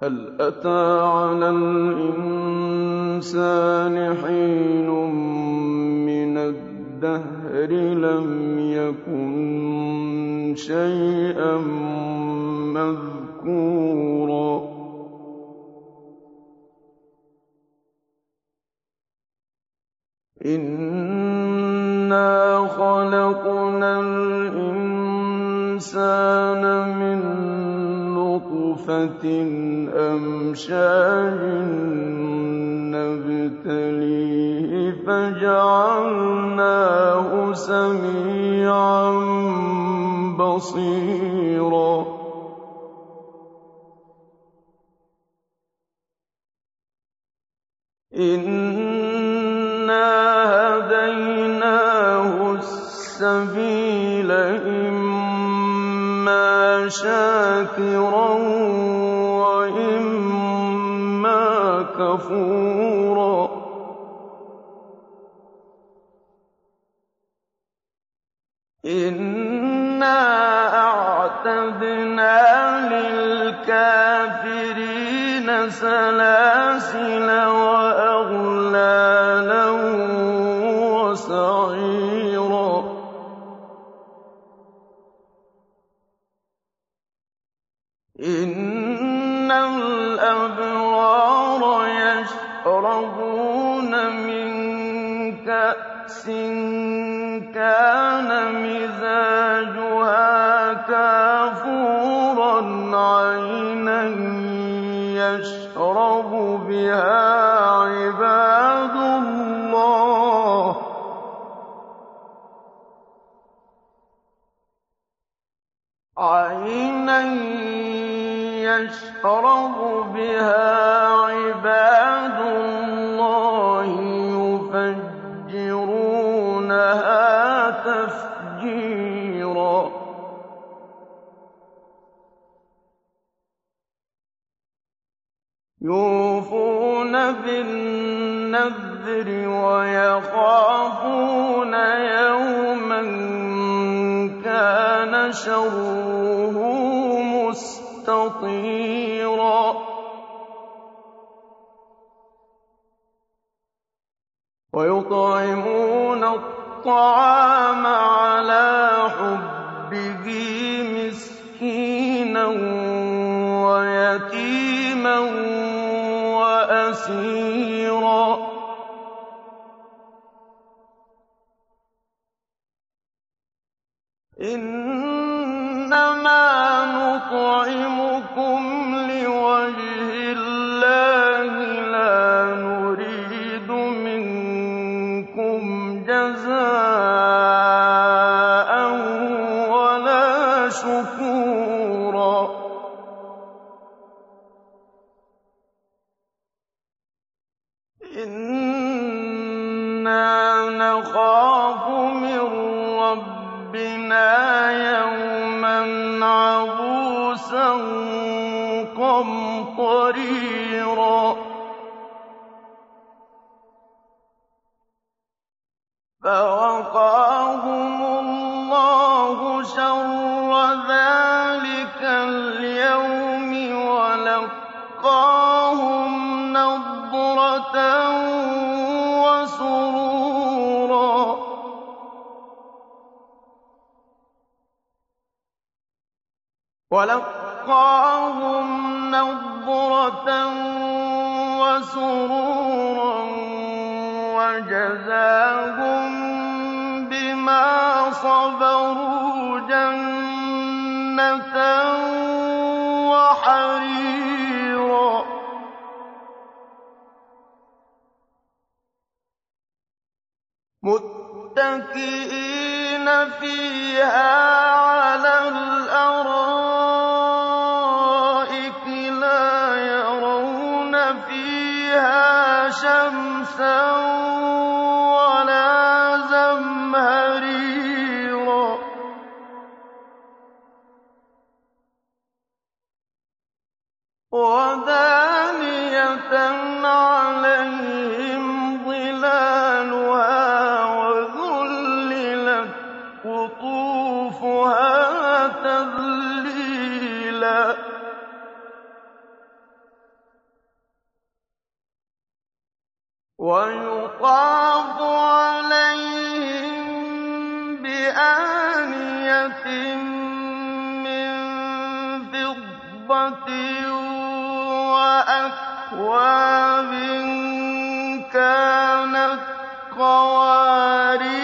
هل أتى على الإنسان حين من الدهر لم يكن شيئا مذكورا؟ إنا خلقنا الإنسان نطفة أمشاج نبتليه فجعلناه سميعا بصيرا. إنا هديناه السبيل إما شاكرا كفورا. إنا أعتدنا للكافرين سلاسل وأغلالا وسعيرا. إن كان مزاجها كافورا عينا يشرب بها عباد الله. عينا يشرب بها عباد الله. يفجرونها تفجيرا. يوفون بالنذر ويخافون يوما كان شره مستطيرا. الطعام على حبه مسكينا ويتيما وأسيرا. إنا نخاف من ربنا يوما عبوسا قمطريرا فوقاهم الله شر وَلَقَّاهُمْ نَضْرَةً وَسُرُورًا وَجَزَاهُم بِمَا صَبَرُوا جَنَّةً وَحَرِيرًا. مُتَّكِئِينَ فِيهَا عَلَى الْأَرَائِكِ شَمْسًا وَلَا زَمْهَرِيرًا. وَدَانِيَةً وَيُطَافُ عَلَيْهِم بِآنِيَةٍ مِّن فِضَّةٍ وَأَكْوَابٍ كَانَتْ قَوَارِيرَ.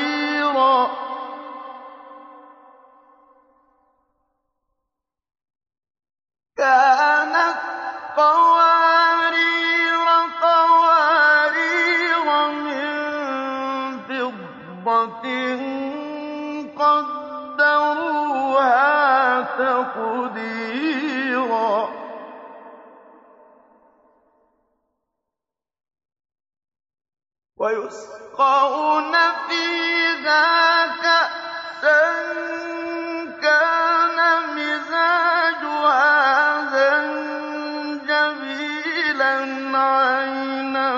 تَقْدِيرًا وَيُسْقَوْنَ فِيهَا كَأْسًا كَانَ مِزَاجُهَا زَنجَبِيلًا عَيْنًا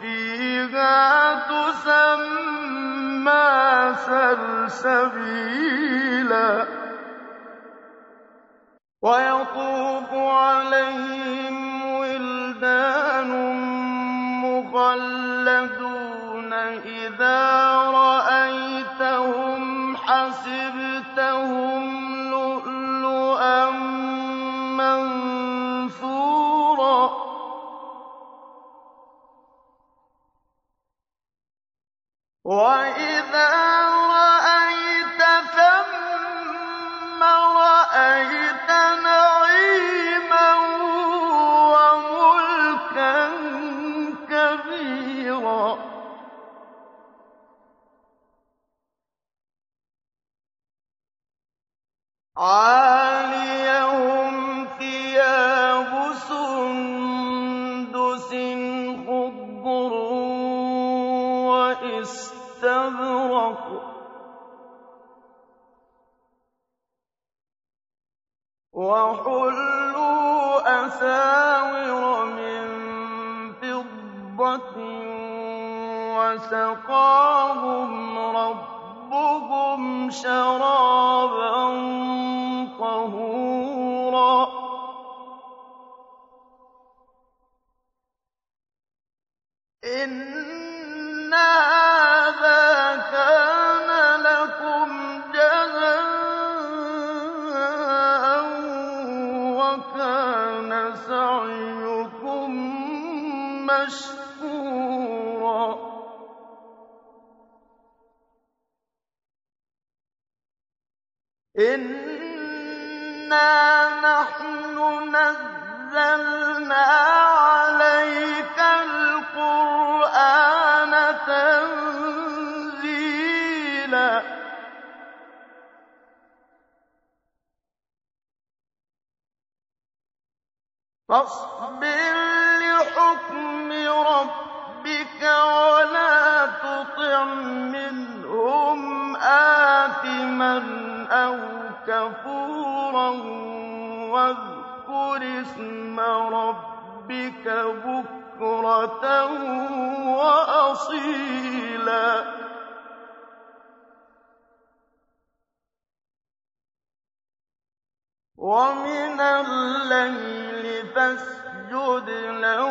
فِيهَا تُسَمَّىٰ سَلْسَبِيلًا ۖ عَلَيْهِمْ وِلْدَانٌ مُّخَلَّدُونَ إِذَا رَأَيْتَهُمْ حَسِبْتَهُمْ لُؤْلُؤًا مَّنثُورًا. وَإِذَا وَسَقَاهُمْ رَبُّهُمْ شَرَابًا طَهُورًا. إِنَّ هَٰذَا كَانَ لَكُمْ جَزَاءً وَكَانَ سَعْيُكُم مَّشْكُورًا. إِنَّا نَحْنُ نَزَّلْنَا عَلَيْكَ الْقُرْآنَ تَنزِيلًا فَاصْبِرْ لِحُكْمِ رَبِّكَ وَلَا تُطِعْ مِنْهُمْ آثِمًا كَفُورًا وَاذْكُرِ اسْمَ رَبِّكَ بُكْرَةً وَأَصِيلًا. وَمِنَ اللَّيْلِ فَاسْجُدْ لَهُ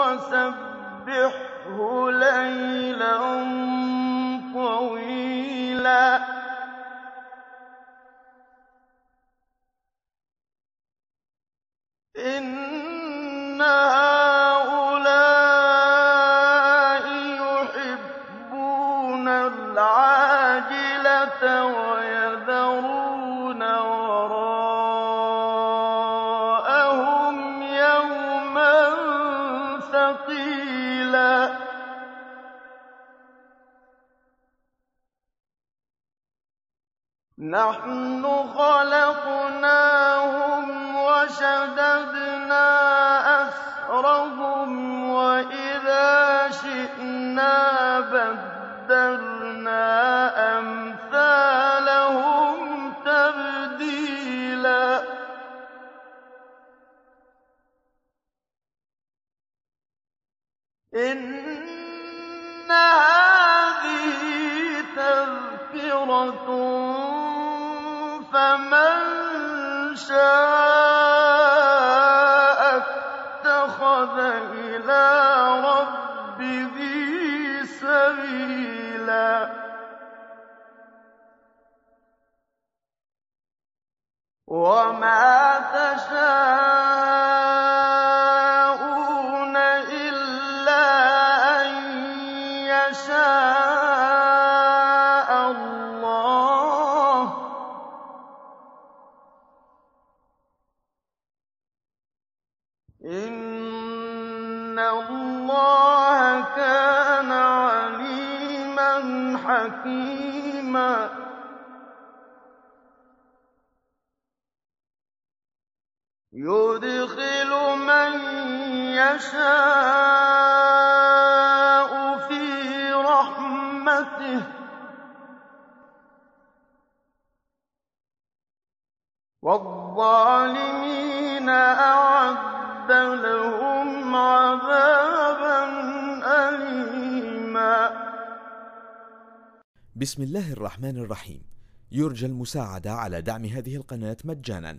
وَسَبِّحْهُ لَيْلًا ثَقِيلًا. نَحْنُ خَلَقْنَاهُمْ وَشَدَدْنَا أَسْرَهُمْ وإذا شئنا بدلنا إن هذه تذكرة فمن شاء يدخل من يشاء في رحمته والظالمين أعد لهم عذابا أليما بسم الله الرحمن الرحيم. يرجى المساعدة على دعم هذه القناة مجانا.